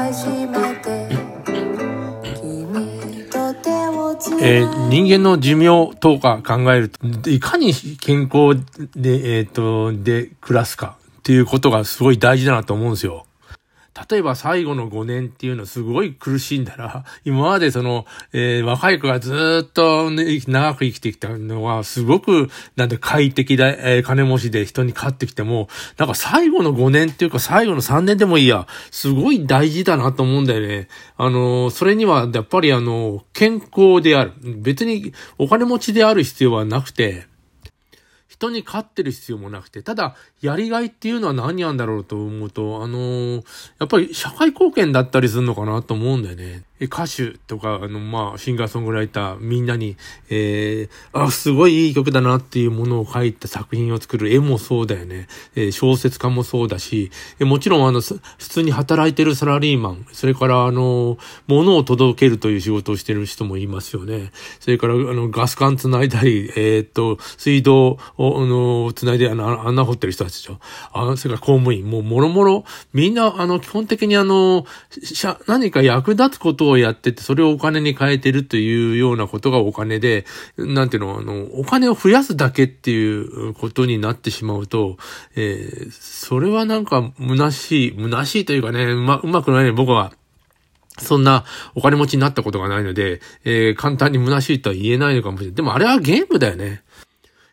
初めて君と手をつなえー人間の寿命とか考えると、いかに健康で、えっ、と、で暮らすかっていうことがすごい大事だなと思うんですよ。例えば最後の5年っていうのすごい苦しいんだら、今までその、えー若い子がずっと、ね、長く生きてきたのは、すごく、なんて快適で、えー金持ちで人に勝ってきても、なんか最後の5年っていうか最後の3年でもいいや、すごい大事だなと思うんだよね。あのそれにはやっぱりあの、健康である。別にお金持ちである必要はなくて、人に勝ってる必要もなくて、ただ、やりがいっていうのは何なんだろうと思うと、あのーやっぱり社会貢献だったりするのかなと思うんだよね。歌手とか、あの、まあ、シンガーソングライター、みんなに、えー、あ、すごいいい曲だなっていうものを書いた作品を作る絵もそうだよね。えー小説家もそうだし、えもちろん、あの、普通に働いてるサラリーマン、それから、あの、物を届けるという仕事をしてる人もいますよね。それから、あの、ガス管繋いだり、えーっと、水道を、あの、繋いで、あの、穴掘ってる人たちでしょ。あそれから公務員、もう、もろもろ、みんな、あの、基本的にあの、何か役立つことををやってて、それをお金に変えてるというようなことがお金で、なんていうの、あの、お金を増やすだけっていうことになってしまうと、えーそれはなんか、虚しい、虚しいというかね、うま、うまくないね、僕は。そんなお金持ちになったことがないので、えー簡単に虚しいとは言えないのかもしれない。でもあれはゲームだよね。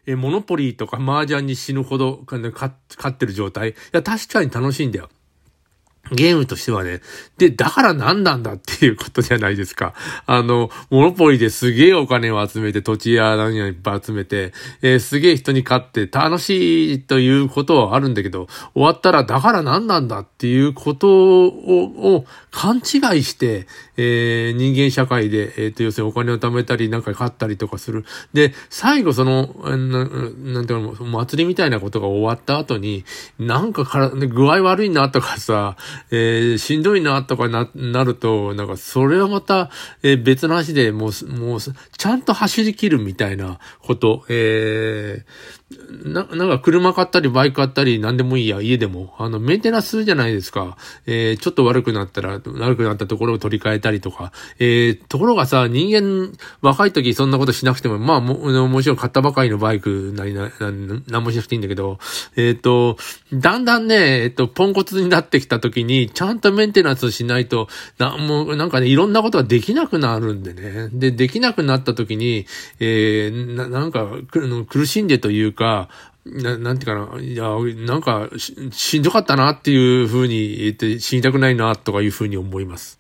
えーモノポリーとか麻雀に死ぬほどか勝勝ってる状態。いや、確かに楽しいんだよ。ゲームとしてはね。で、だから何なんだっていうことじゃないですか。あの、モノポリですげえお金を集めて、土地や何やいっぱい集めて、えーすげえ人に勝って楽しいということはあるんだけど、終わったらだから何なんだっていうことをを勘違いして、えー人間社会で、えっ、と、要するにお金を貯めたり、なんか買ったりとかする。で、最後その、ななんていうの、祭りみたいなことが終わった後に、なんかから、具合悪いなとかさ、えーしんどいなとかな、なると、なんかそれはまた、えー別の話でもう、もう、ちゃんと走り切るみたいなこと、えーな、なんか車買ったりバイク買ったり何でもいいや、家でも。あの、メンテナンスするじゃないですか。えーちょっと悪くなったら、悪くなったところを取り替えてたりとか。えーところがさ、人間、若い時そんなことしなくても、まあも、もちろん買ったばかりのバイクなりな、ななんもしなくていいんだけど、えっ、と、だんだんね、えっ、と、ポンコツになってきた時に、ちゃんとメンテナンスしないと、なん、もう、なんかね、いろんなことができなくなるんでね。で、できなくなった時に、えーな、なんか、苦しんでというか、ななんていうかな、いや、なんかし、しんどかったなっていうふうに言って死にたくないなとかいうふうに思います。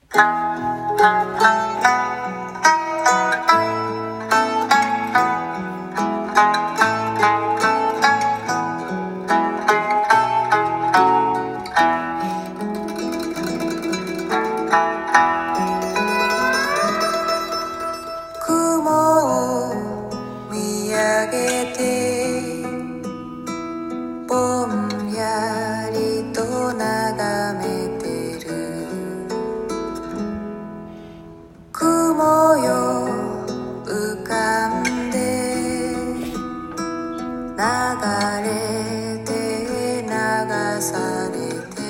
されて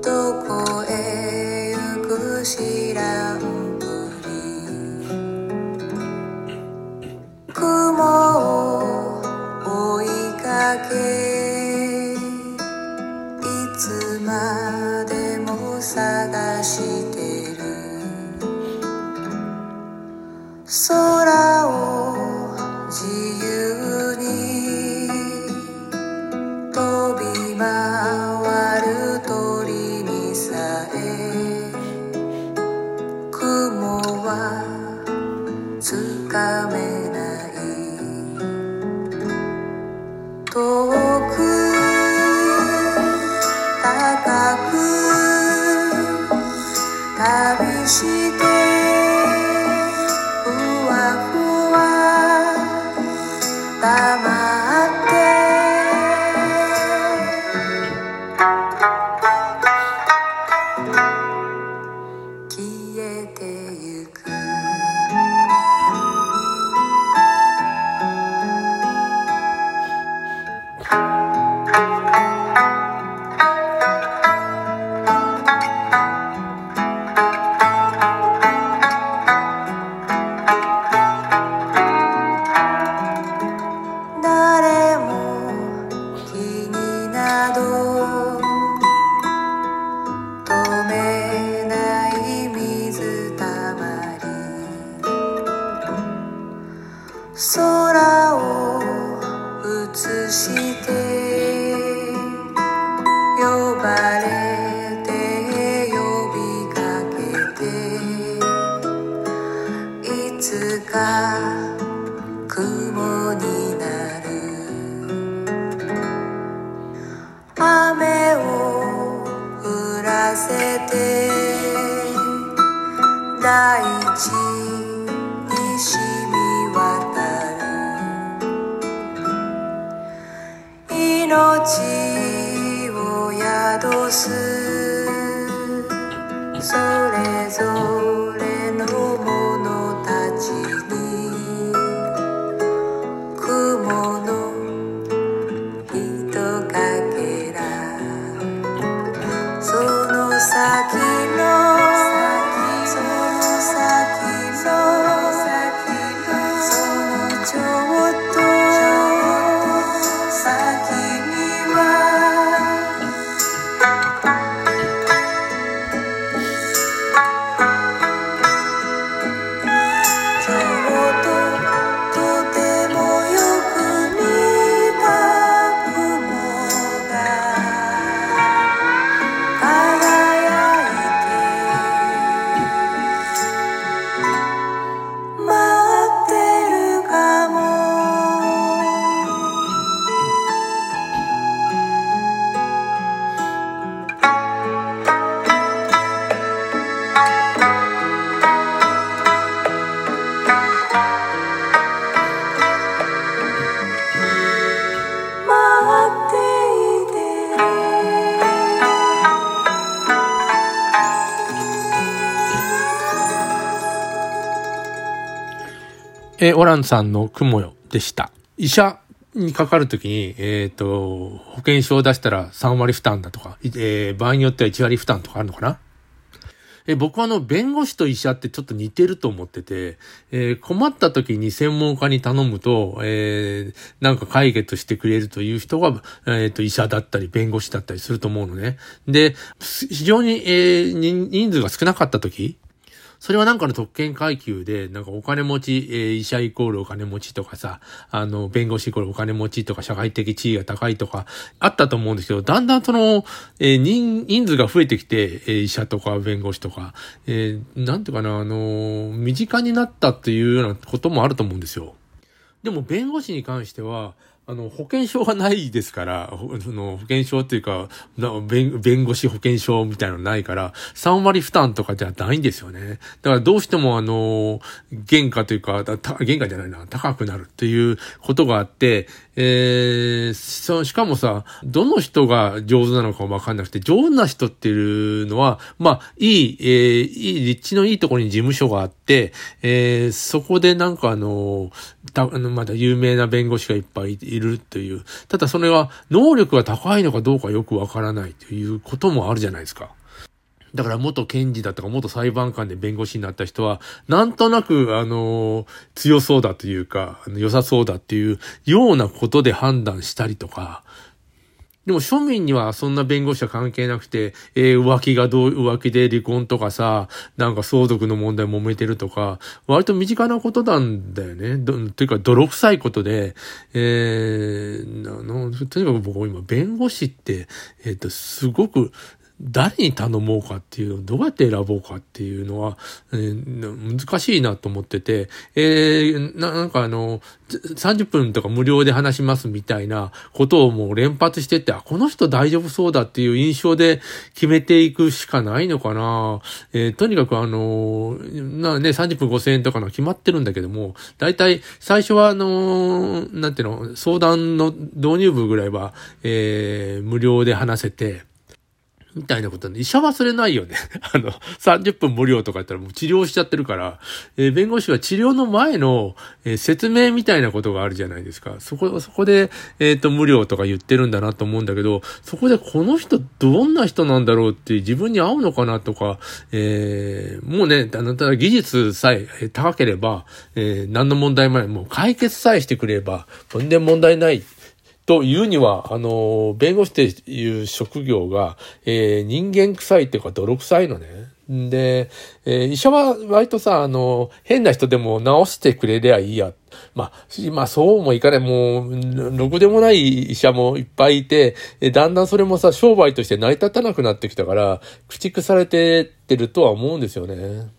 どこへ行く知らんぷり雲を追いかけいつまでも探してる。空を自由消えてす。えーオランさんの雲よでした。医者にかかるときに、えっ、と、保険証を出したら3割負担だとか、えー場合によっては1割負担とかあるのかな？え僕はあの、弁護士と医者ってちょっと似てると思ってて、えー困った時に専門家に頼むと、えーなんか解決してくれるという人が、えっ、と、医者だったり、弁護士だったりすると思うのね。で、非常に、え人数が少なかった時、それはなんかの特権階級で、なんかお金持ち、えー医者イコールお金持ちとかさ、あの、弁護士イコールお金持ちとか、社会的地位が高いとか、あったと思うんですけど、だんだんその、えー人、人数が増えてきて、えー医者とか弁護士とか、えーなんていうかな、あの身近になったっていうようなこともあると思うんですよ。でも弁護士に関しては、あの、保険証がないですから、その保険証っていうか、弁護士保険証みたいなのないから、3割負担とかじゃないんですよね。だからどうしてもあの、原価というか、た原価じゃないな、高くなるっていうことがあって、えー、そしかもさ、どの人が上手なのかわかんなくて、上手な人っていうのは、まあ、いい、えー、いい、立地のいいところに事務所があって、えー、そこでなんかあの、た、あの、まだ有名な弁護士がいっぱいいいるという。ただそれは、能力が高いのかどうかよくわからないということもあるじゃないですか。だから元検事だとか元裁判官で弁護士になった人は、なんとなく、あの、強そうだというか、良さそうだっていうようなことで判断したりとか、でも庶民にはそんな弁護士は関係なくて、えー浮気がどう、浮気で離婚とかさ、なんか相続の問題揉めてるとか、割と身近なことなんだよね。どというか泥臭いことで、えー、あの、とにかく僕今弁護士って、えっ、と、すごく、誰に頼もうかっていうどうやって選ぼうかっていうのは、えー難しいなと思ってて、えーなんかあの、30分とか無料で話しますみたいなことをもう連発してって、あ、この人大丈夫そうだっていう印象で決めていくしかないのかな。えーとにかくあの、なね、30分5000円とかの決まってるんだけども、大体最初はあの、なんていうの、相談の導入部ぐらいは、えー無料で話せて、みたいなことで、医者忘れないよね。あの、30分無料とか言ったらもう治療しちゃってるから、えー弁護士は治療の前の、えー説明みたいなことがあるじゃないですか。そこ、そこで、えっ、と、無料とか言ってるんだなと思うんだけど、そこでこの人どんな人なんだろうって自分に合うのかなとか、えーもうね、あの、ただ技術さえ高ければ、えー何の問題もない、もう解決さえしてくれば、全然問題ない。というには、あの、弁護士っていう職業が、えー人間臭いっていうか泥臭いのね。で、えー医者は割とさ、あの、変な人でも治してくれりゃいいや。まあ、まあそうもいかない。もう、ろくでもない医者もいっぱいいて、だんだんそれもさ、商売として成り立たなくなってきたから、駆逐されてってるとは思うんですよね。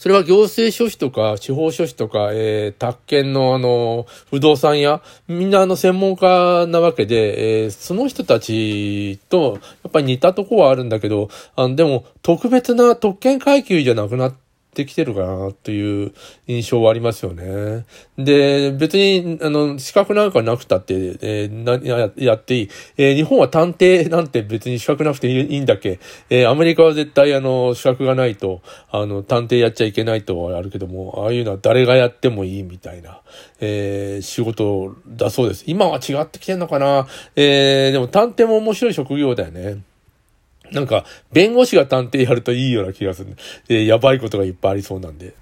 それは行政書士とか、司法書士とか、えー、宅建のあの、不動産屋、みんなあの専門家なわけで、えー、その人たちと、やっぱり似たとこはあるんだけど、あの、でも、特別な特権階級じゃなくなって、ってきてるかなという印象はありますよね。で、別に、あの、資格なんかなくたって、えー、なやっていい。えー、日本は探偵なんて別に資格なくていいんだっけえー、アメリカは絶対あの、資格がないと、あの、探偵やっちゃいけないとはあるけども、ああいうのは誰がやってもいいみたいな、えー、仕事だそうです。今は違ってきてんのかなえー、でも探偵も面白い職業だよね。なんか、弁護士が探偵やるといいような気がする。え、やばいことがいっぱいありそうなんで。